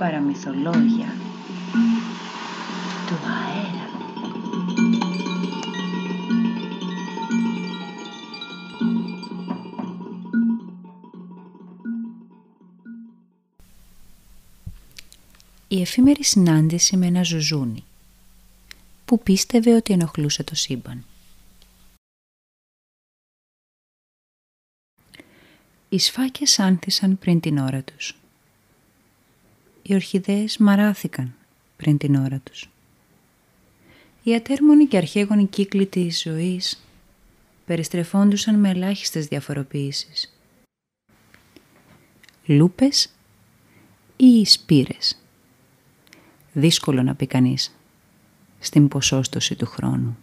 παραμυθολόγια του αέρα. Η εφήμερη συνάντηση με ένα ζουζούνι που πίστευε ότι ενοχλούσε το σύμπαν. Οι σφάκες άνθησαν πριν την ώρα τους. Οι ορχιδέες μαράθηκαν πριν την ώρα τους. Οι ατέρμονοι και αρχαίγονοι κύκλοι της ζωής περιστρεφόντουσαν με ελάχιστες διαφοροποιήσεις. Λούπες ή σπήρες. Δύσκολο να πει κανείς στην ποσόστοση του χρόνου.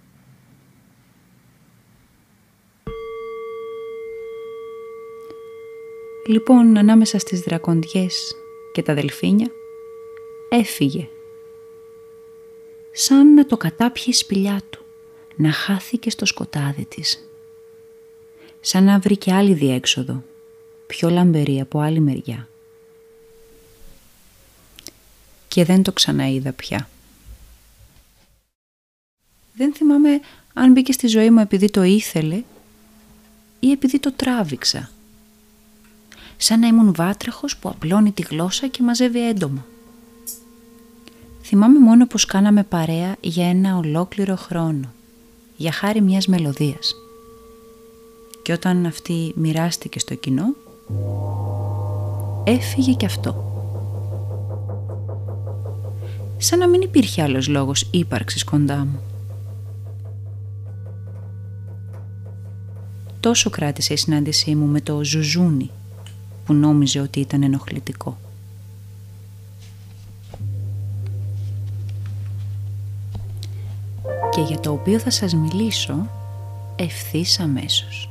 Λοιπόν, ανάμεσα στις δρακοντιές και τα δελφίνια, έφυγε. Σαν να το κατάπιε η σπηλιά του, να χάθηκε στο σκοτάδι της. Σαν να βρήκε άλλη διέξοδο, πιο λαμπερή από άλλη μεριά. Και δεν το ξαναείδα πια. Δεν θυμάμαι αν μπήκε στη ζωή μου επειδή το ήθελε ή επειδή το τράβηξα σαν να ήμουν βάτραχος που απλώνει τη γλώσσα και μαζεύει έντομα. Θυμάμαι μόνο πως κάναμε παρέα για ένα ολόκληρο χρόνο, για χάρη μιας μελωδίας. Και όταν αυτή μοιράστηκε στο κοινό, έφυγε κι αυτό. Σαν να μην υπήρχε άλλος λόγος ύπαρξης κοντά μου. Τόσο κράτησε η συνάντησή μου με το ζουζούνι που νόμιζε ότι ήταν ενοχλητικό. Και για το οποίο θα σας μιλήσω ευθύς αμέσως.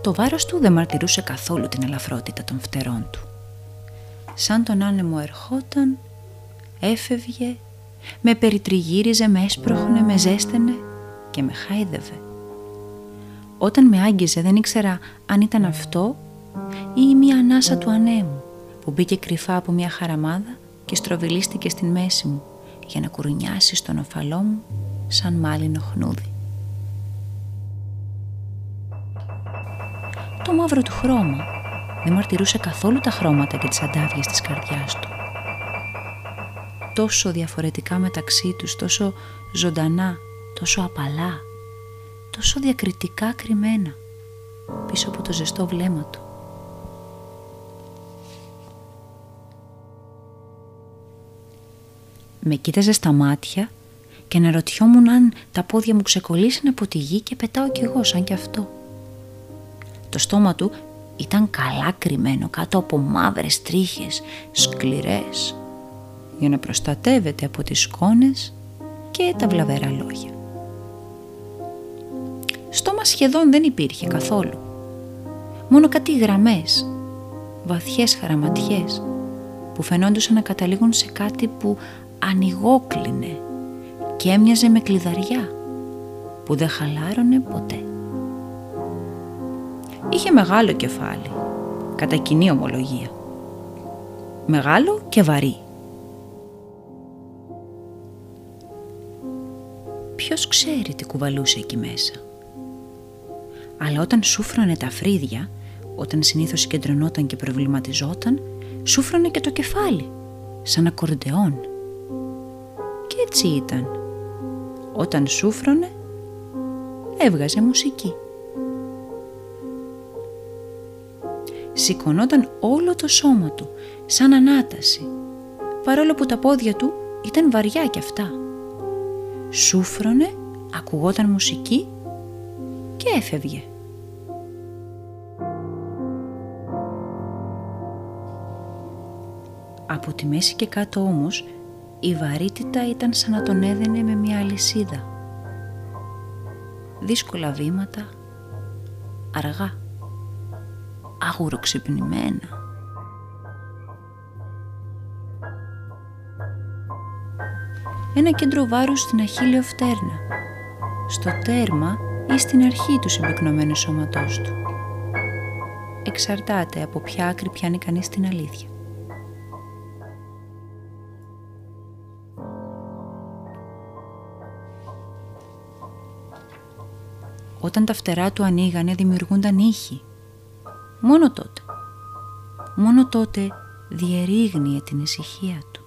Το βάρος του δεν μαρτυρούσε καθόλου την ελαφρότητα των φτερών του. Σαν τον άνεμο ερχόταν, έφευγε, με περιτριγύριζε, με έσπροχνε, με ζέστενε και με χάιδευε. Όταν με άγγιζε δεν ήξερα αν ήταν αυτό ή μια ανάσα του ανέμου που μπήκε κρυφά από μια χαραμάδα και στροβιλίστηκε στην μέση μου για να κουρνιάσει στον οφαλό μου σαν μάλινο χνούδι. Το μαύρο του χρώμα δεν μαρτυρούσε καθόλου τα χρώματα και τις αντάβιες της καρδιάς του. Τόσο διαφορετικά μεταξύ τους, τόσο ζωντανά, τόσο απαλά, τόσο διακριτικά κρυμμένα πίσω από το ζεστό βλέμμα του. Με κοίταζε στα μάτια και αναρωτιόμουν αν τα πόδια μου ξεκολλήσαν από τη γη και πετάω κι εγώ σαν κι αυτό. Το στόμα του ήταν καλά κρυμμένο κάτω από μαύρες τρίχες, σκληρές, για να προστατεύεται από τις σκόνες και τα βλαβερά λόγια στόμα σχεδόν δεν υπήρχε καθόλου. Μόνο κάτι γραμμές, βαθιές χαραματιές, που φαινόντουσαν να καταλήγουν σε κάτι που ανοιγόκλινε και έμοιαζε με κλειδαριά, που δεν χαλάρωνε ποτέ. Είχε μεγάλο κεφάλι, κατά κοινή ομολογία. Μεγάλο και βαρύ. Ποιος ξέρει τι κουβαλούσε εκεί μέσα; Αλλά όταν σούφρωνε τα φρύδια, όταν συνήθως συγκεντρωνόταν και προβληματιζόταν, σούφρωνε και το κεφάλι, σαν ακορντεόν. Και έτσι ήταν. Όταν σούφρωνε, έβγαζε μουσική. Σηκωνόταν όλο το σώμα του, σαν ανάταση, παρόλο που τα πόδια του ήταν βαριά κι αυτά. Σούφρωνε, ακουγόταν μουσική και έφευγε. Από τη μέση και κάτω όμως η βαρύτητα ήταν σαν να τον έδαινε με μια αλυσίδα. Δύσκολα βήματα, αργά, αγουροξυπνημένα. Ένα κέντρο βάρους στην αχίλιο φτέρνα, στο τέρμα ή στην αρχή του συμπυκνωμένου σώματός του. εξαρτάται από ποια άκρη πιάνει κανείς την αλήθεια. Όταν τα φτερά του ανοίγανε δημιουργούνταν ήχοι. Μόνο τότε. Μόνο τότε διερήγνυε την ησυχία του.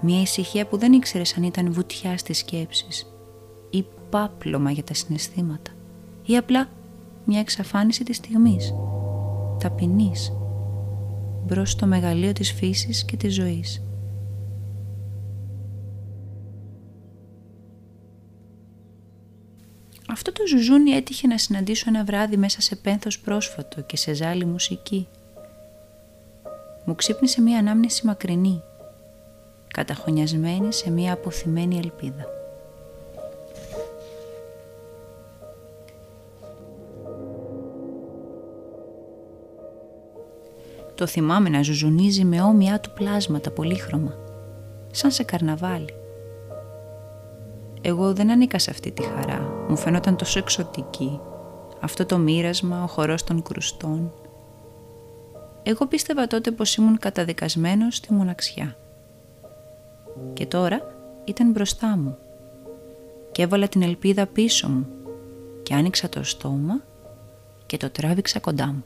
Μια ησυχία που δεν ήξερε αν ήταν βουτιά στις σκέψεις ή πάπλωμα για τα συναισθήματα ή απλά μια εξαφάνιση της στιγμής, ταπεινής, μπρος στο μεγαλείο της φύσης και της ζωής. Αυτό το ζουζούνι έτυχε να συναντήσω ένα βράδυ μέσα σε πένθος πρόσφατο και σε ζάλη μουσική. Μου ξύπνησε μία ανάμνηση μακρινή, καταχωνιασμένη σε μία αποθυμένη ελπίδα. Το θυμάμαι να ζουζουνίζει με όμοιά του πλάσματα πολύχρωμα, σαν σε καρναβάλι. Εγώ δεν ανήκα σε αυτή τη χαρά, μου φαινόταν τόσο εξωτική, αυτό το μοίρασμα, ο χορός των κρουστών. Εγώ πίστευα τότε πως ήμουν καταδικασμένος στη μοναξιά. Και τώρα ήταν μπροστά μου και έβαλα την ελπίδα πίσω μου και άνοιξα το στόμα και το τράβηξα κοντά μου.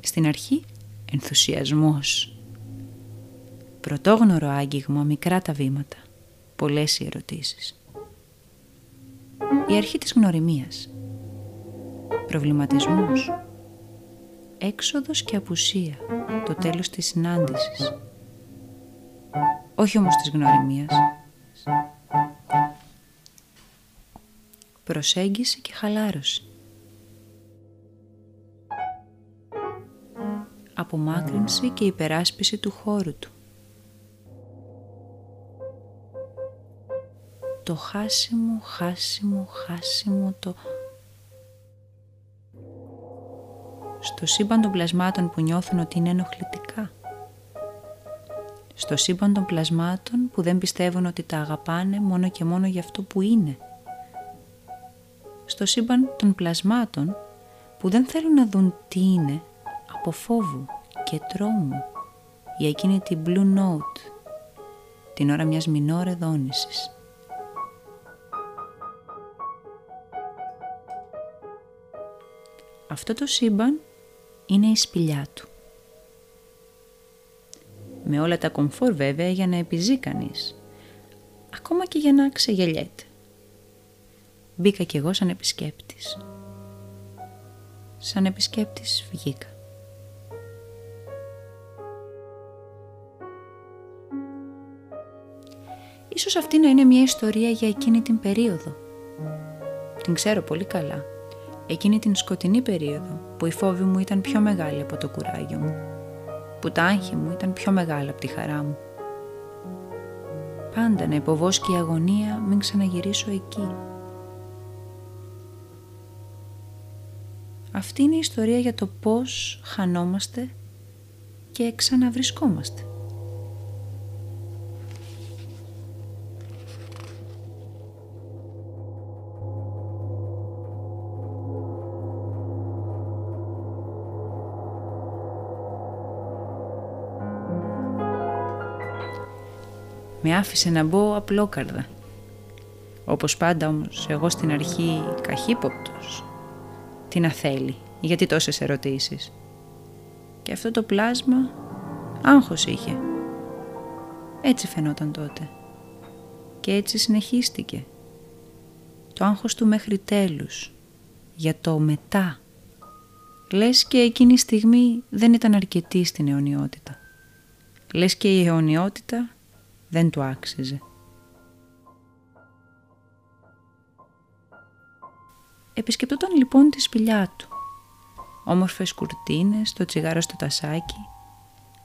Στην αρχή ενθουσιασμός. Πρωτόγνωρο άγγιγμα, μικρά τα βήματα, πολλές οι ερωτήσεις. Η αρχή της γνωριμίας. Προβληματισμός. Έξοδος και απουσία, το τέλος της συνάντησης. Όχι όμως της γνωριμίας. Προσέγγιση και χαλάρωση. Απομάκρυνση και υπεράσπιση του χώρου του. Το χάσιμο, χάσιμο, χάσιμο, το... Στο σύμπαν των πλασμάτων που νιώθουν ότι είναι ενοχλητικά. Στο σύμπαν των πλασμάτων που δεν πιστεύουν ότι τα αγαπάνε μόνο και μόνο για αυτό που είναι. Στο σύμπαν των πλασμάτων που δεν θέλουν να δουν τι είναι από φόβου και τρόμου για εκείνη την Blue Note την ώρα μιας μινόρε δόνησης. Αυτό το σύμπαν είναι η σπηλιά του. Με όλα τα κομφόρ βέβαια για να επιζεί κανείς. Ακόμα και για να ξεγελιέται. Μπήκα κι εγώ σαν επισκέπτης. Σαν επισκέπτης βγήκα. Ίσως αυτή να είναι μια ιστορία για εκείνη την περίοδο. Την ξέρω πολύ καλά. Εκείνη την σκοτεινή περίοδο που η φόβη μου ήταν πιο μεγάλη από το κουράγιο μου. Που τα άγχη μου ήταν πιο μεγάλα από τη χαρά μου. Πάντα να υποβόσκει η αγωνία μην ξαναγυρίσω εκεί. Αυτή είναι η ιστορία για το πώς χανόμαστε και ξαναβρισκόμαστε. Με άφησε να μπω απλόκαρδα. Όπως πάντα όμως, εγώ στην αρχή καχύποπτος. Τι να θέλει, γιατί τόσες ερωτήσεις. Και αυτό το πλάσμα άγχος είχε. Έτσι φαινόταν τότε. Και έτσι συνεχίστηκε. Το άγχος του μέχρι τέλους. Για το μετά. Λες και εκείνη η στιγμή δεν ήταν αρκετή στην αιωνιότητα. Λες και η αιωνιότητα δεν του άξιζε. Επισκεπτόταν λοιπόν τη σπηλιά του. Όμορφες κουρτίνες, το τσιγάρο στο τασάκι,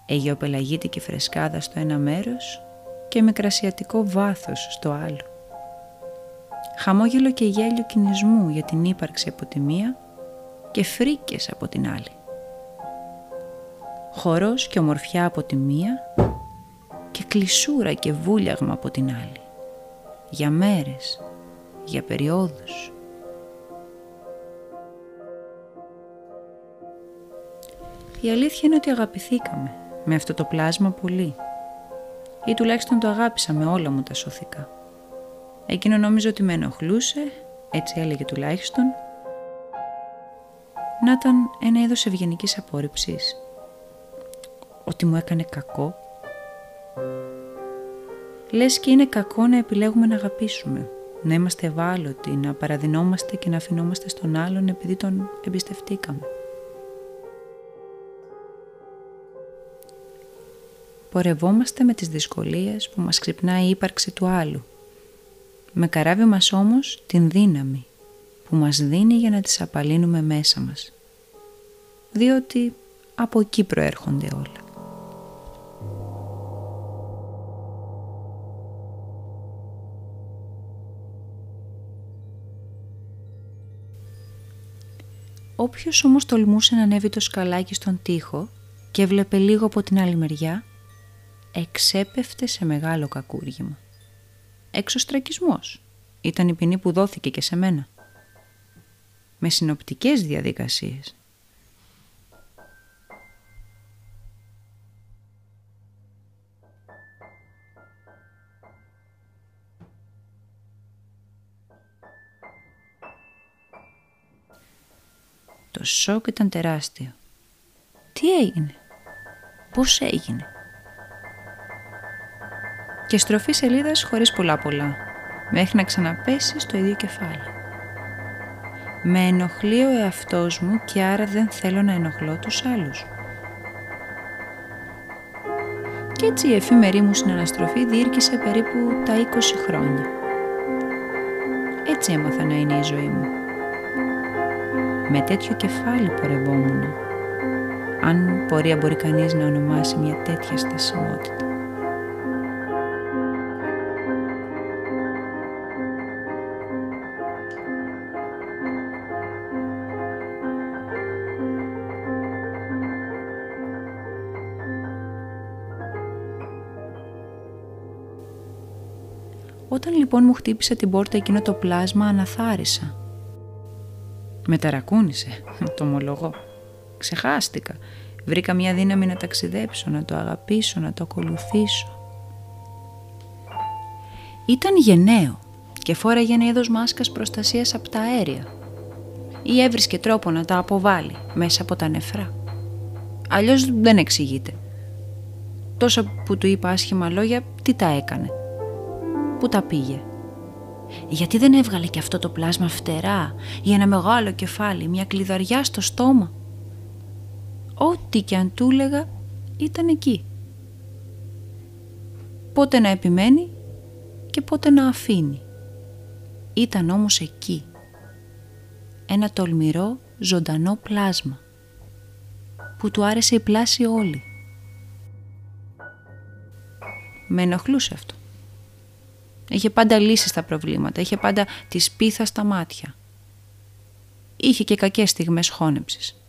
αιγαιοπελαγίτικη φρεσκάδα στο ένα μέρος και μικρασιατικό βάθος στο άλλο. Χαμόγελο και γέλιο κινησμού για την ύπαρξη από τη μία και φρίκες από την άλλη. Χορός και ομορφιά από τη μία και κλεισούρα και βούλιαγμα από την άλλη. Για μέρες, για περιόδους. Η αλήθεια είναι ότι αγαπηθήκαμε με αυτό το πλάσμα πολύ. Ή τουλάχιστον το αγάπησα με όλα μου τα σωθικά. Εκείνο νόμιζε ότι με ενοχλούσε, έτσι έλεγε τουλάχιστον, να ήταν ένα είδος ευγενικής απόρριψης. Ότι μου έκανε κακό. Λες και είναι κακό να επιλέγουμε να αγαπήσουμε, να είμαστε ευάλωτοι, να παραδεινόμαστε και να αφινόμαστε στον άλλον επειδή τον εμπιστευτήκαμε. Πορευόμαστε με τις δυσκολίες που μας ξυπνάει η ύπαρξη του άλλου. Με καράβι μας όμως την δύναμη που μας δίνει για να τις απαλύνουμε μέσα μας. Διότι από εκεί προέρχονται όλα. Όποιος όμως τολμούσε να ανέβει το σκαλάκι στον τοίχο και έβλεπε λίγο από την άλλη μεριά, εξέπεφτε σε μεγάλο κακούργημα. Εξωστρακισμός ήταν η ποινή που δόθηκε και σε μένα. Με συνοπτικές διαδικασίες. Το σοκ ήταν τεράστιο. Τι έγινε, πώς έγινε; Και στροφή σελίδας χωρίς πολλά πολλά, μέχρι να ξαναπέσει στο ίδιο κεφάλι. Με ενοχλεί ο εαυτός μου και άρα δεν θέλω να ενοχλώ τους άλλους. Και έτσι η εφήμερή μου συναναστροφή διήρκησε περίπου τα 20 χρόνια. Έτσι έμαθα να είναι η ζωή μου με τέτοιο κεφάλι πορευόμουν. Αν πορεία μπορεί κανείς να ονομάσει μια τέτοια στασιμότητα. Όταν λοιπόν μου χτύπησε την πόρτα εκείνο το πλάσμα αναθάρισα με ταρακούνησε, το ομολογώ. Ξεχάστηκα. Βρήκα μια δύναμη να ταξιδέψω, να το αγαπήσω, να το ακολουθήσω. Ήταν γενναίο και φόραγε ένα είδος μάσκας προστασίας από τα αέρια ή έβρισκε τρόπο να τα αποβάλει μέσα από τα νεφρά. Αλλιώς δεν εξηγείται. Τόσο που του είπα άσχημα λόγια, τι τα έκανε; Πού τα πήγε; Γιατί δεν έβγαλε και αυτό το πλάσμα φτερά ή ένα μεγάλο κεφάλι, μια κλειδαριά στο στόμα. Ό,τι και αν του έλεγα ήταν εκεί. Πότε να επιμένει και πότε να αφήνει. Ήταν όμως εκεί. Ένα τολμηρό ζωντανό πλάσμα που του άρεσε η πλάση όλη. Με ενοχλούσε αυτό. Είχε πάντα λύσεις στα προβλήματα, είχε πάντα τη σπίθα στα μάτια. Είχε και κακές στιγμές χώνεψης.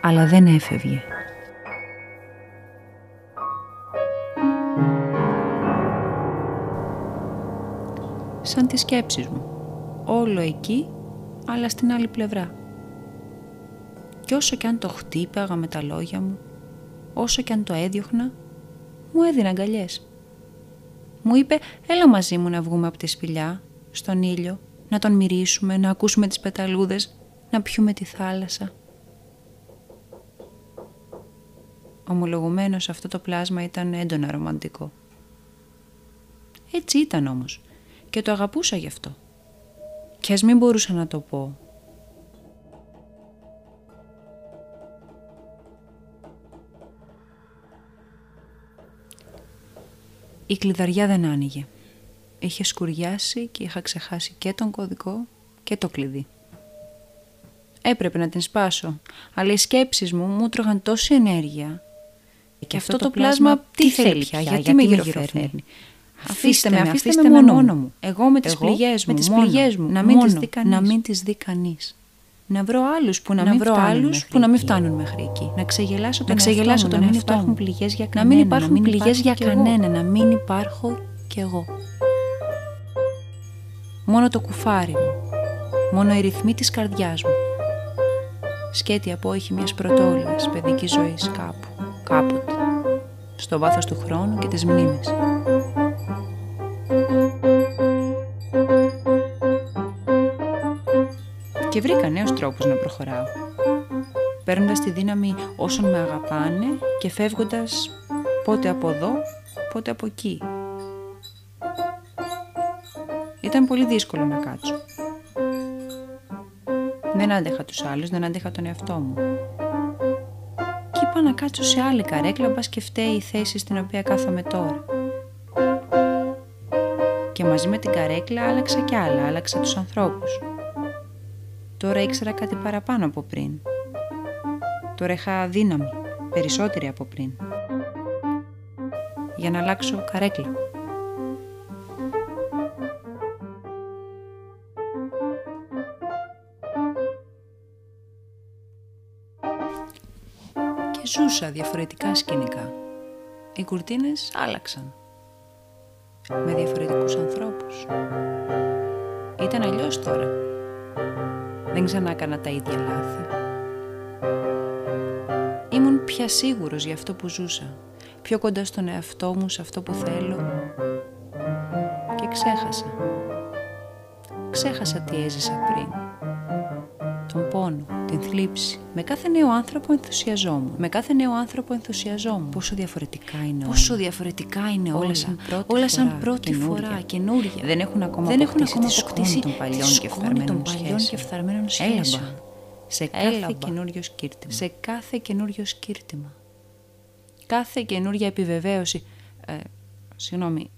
Αλλά δεν έφευγε. Σαν τις σκέψεις μου. Όλο εκεί, αλλά στην άλλη πλευρά. Κι όσο κι αν το χτύπαγα με τα λόγια μου, όσο και αν το έδιωχνα, μου έδινε αγκαλιές. Μου είπε έλα μαζί μου να βγούμε από τη σπηλιά, στον ήλιο, να τον μυρίσουμε, να ακούσουμε τις πεταλούδες, να πιούμε τη θάλασσα. Ομολογουμένως αυτό το πλάσμα ήταν έντονα ρομαντικό. Έτσι ήταν όμως και το αγαπούσα γι' αυτό. Και ας μην μπορούσα να το πω Η κλειδαριά δεν άνοιγε. Είχε σκουριάσει και είχα ξεχάσει και τον κωδικό και το κλειδί. Έπρεπε να την σπάσω, αλλά οι σκέψεις μου μου τρώγαν τόση ενέργεια. Και, αυτό, το πλάσμα τι θέλει πια, γιατί, γιατί με γυροφέρνει; Αφήστε με, αφήστε με μόνο, μου. Εγώ με τις πληγές μου, τις πληγές μου, να μην, τις δει κανείς. να μην τις δει κανείς. Να βρω άλλους που να, μην, βρω άλλους που να μην φτάνουν μέχρι εκεί. Να ξεγελάσω τον, να ξεγελάσω τον να μην υπάρχουν πληγές για κανένα. Να μην υπάρχουν πληγές για κανένα. Να μην υπάρχω κι εγώ. Μόνο το κουφάρι μου. Μόνο οι ρυθμοί της καρδιάς μου. Σκέτη απόϊχη μιας πρωτόλιας παιδικής ζωής κάπου, κάποτε. Στο βάθος του χρόνου και της μνήμης. Και βρήκα νέους τρόπους να προχωράω. Παίρνοντας τη δύναμη όσων με αγαπάνε και φεύγοντας πότε από εδώ, πότε από εκεί. Ήταν πολύ δύσκολο να κάτσω. Δεν άντεχα τους άλλους, δεν άντεχα τον εαυτό μου. Και είπα να κάτσω σε άλλη καρέκλα, μπας και φταίει η θέση στην οποία κάθομαι τώρα. Και μαζί με την καρέκλα άλλαξα κι άλλα, άλλαξα τους ανθρώπους. Τώρα ήξερα κάτι παραπάνω από πριν. Τώρα είχα δύναμη, περισσότερη από πριν. Για να αλλάξω καρέκλα. Και ζούσα διαφορετικά σκηνικά. Οι κουρτίνες άλλαξαν. Με διαφορετικούς ανθρώπους. Ήταν αλλιώς τώρα δεν ξανά έκανα τα ίδια λάθη. Ήμουν πια σίγουρος για αυτό που ζούσα, πιο κοντά στον εαυτό μου, σε αυτό που θέλω και ξέχασα. Ξέχασα τι έζησα πριν. Τον πόνο, την θλίψη. Με κάθε νέο άνθρωπο ενθουσιαζόμουν. Με κάθε νέο άνθρωπο ενθουσιαζόμουν. Πόσο διαφορετικά είναι όλα. Πόσο διαφορετικά είναι όλα. Όλα σαν πρώτη, όλα σαν φορά, πρώτη καινούρια. φορά, καινούρια. Δεν έχουν ακόμα Δεν αποκτήσει, έχουν ακόμα αποκτήσει των παλιών και φθαρμένων, παλιών και φθαρμένων σχέσεων. Σε κάθε καινούριο σκύρτημα. Σε κάθε καινούριο σκύρτημα. Κάθε καινούρια επιβεβαίωση. Ε, συγγνώμη,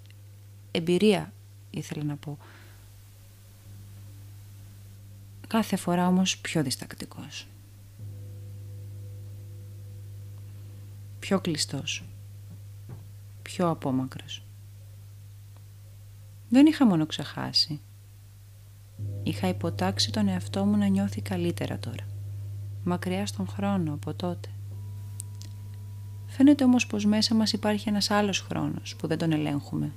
εμπειρία ήθελα να πω κάθε φορά όμως πιο διστακτικός. Πιο κλειστός. Πιο απόμακρος. Δεν είχα μόνο ξεχάσει. Είχα υποτάξει τον εαυτό μου να νιώθει καλύτερα τώρα. Μακριά στον χρόνο από τότε. Φαίνεται όμως πως μέσα μας υπάρχει ένας άλλος χρόνος που δεν τον ελέγχουμε.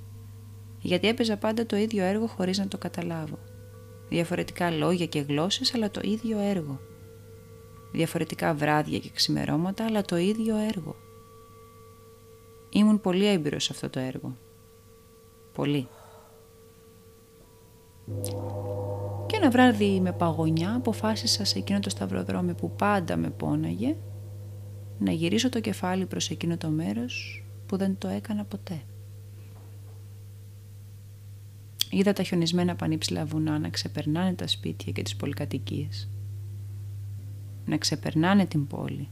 Γιατί έπαιζα πάντα το ίδιο έργο χωρίς να το καταλάβω. Διαφορετικά λόγια και γλώσσες, αλλά το ίδιο έργο. Διαφορετικά βράδια και ξημερώματα, αλλά το ίδιο έργο. Ήμουν πολύ έμπειρος σε αυτό το έργο. Πολύ. Και ένα βράδυ με παγωνιά αποφάσισα σε εκείνο το σταυροδρόμι που πάντα με πόναγε να γυρίσω το κεφάλι προς εκείνο το μέρος που δεν το έκανα ποτέ. Είδα τα χιονισμένα πανύψηλα βουνά να ξεπερνάνε τα σπίτια και τις πολυκατοικίες. Να ξεπερνάνε την πόλη.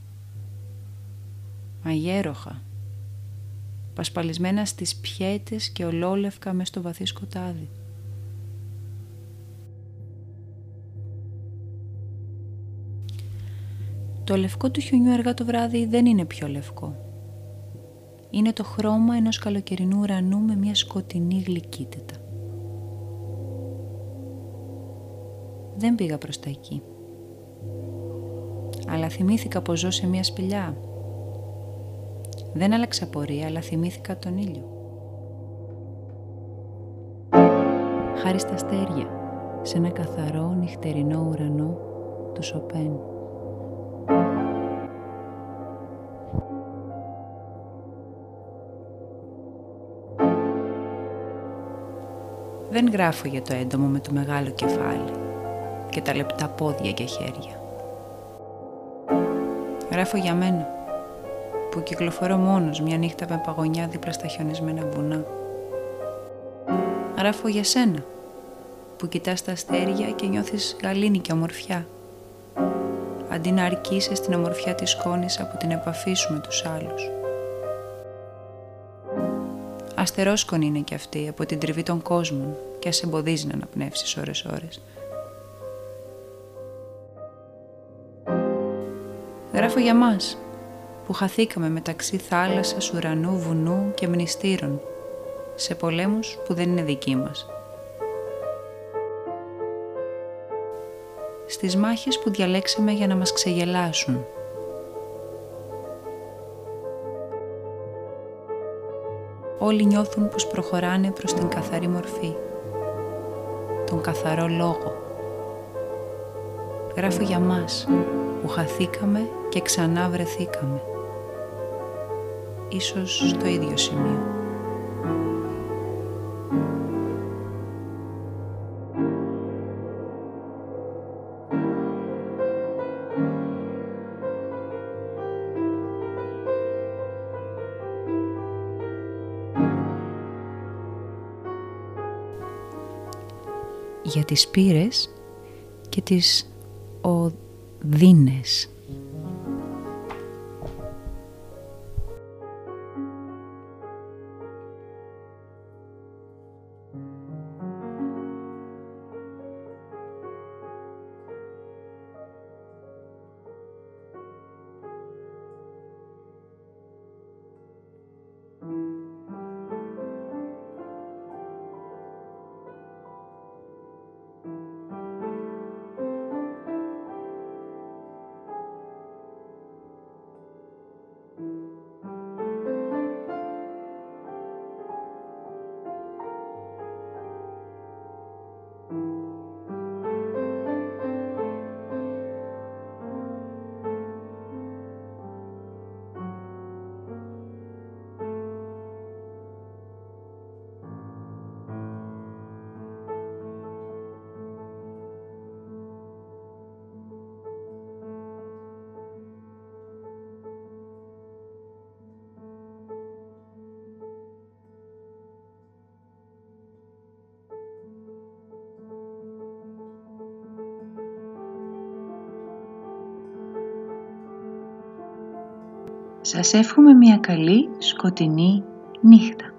Αγέροχα. Πασπαλισμένα στις πιέτες και ολόλευκα μες στο βαθύ σκοτάδι. Το λευκό του χιονιού αργά το βράδυ δεν είναι πιο λευκό. Είναι το χρώμα ενός καλοκαιρινού ουρανού με μια σκοτεινή γλυκύτητα. Δεν πήγα προς τα εκεί. Αλλά θυμήθηκα πως ζω σε μια σπηλιά. Δεν άλλαξα πορεία, αλλά θυμήθηκα τον ήλιο. Χάρη στα αστέρια, σε ένα καθαρό νυχτερινό ουρανό του Σοπέν. Δεν γράφω για το έντομο με το μεγάλο κεφάλι και τα λεπτά πόδια και χέρια. Γράφω για μένα, που κυκλοφορώ μόνος μια νύχτα με παγωνιά δίπλα στα χιονισμένα βουνά. Γράφω για σένα, που κοιτάς τα αστέρια και νιώθεις γαλήνη και ομορφιά, αντί να αρκείσαι στην ομορφιά της σκόνης από την επαφή σου με τους άλλους. Αστερόσκονη είναι και αυτή από την τριβή των κόσμων και ας εμποδίζει να αναπνεύσεις ώρες-ώρες. Γράφω για μας, που χαθήκαμε μεταξύ θάλασσας, ουρανού, βουνού και μνηστήρων, σε πολέμους που δεν είναι δικοί μας. στις μάχες που διαλέξαμε για να μας ξεγελάσουν. Όλοι νιώθουν πως προχωράνε προς την καθαρή μορφή, τον καθαρό λόγο. Γράφω για μας που χαθήκαμε και ξανά βρεθήκαμε. Ίσως στο ίδιο σημείο. για τις πύρες και τις οδύνες. Σας εύχομαι μια καλή σκοτεινή νύχτα.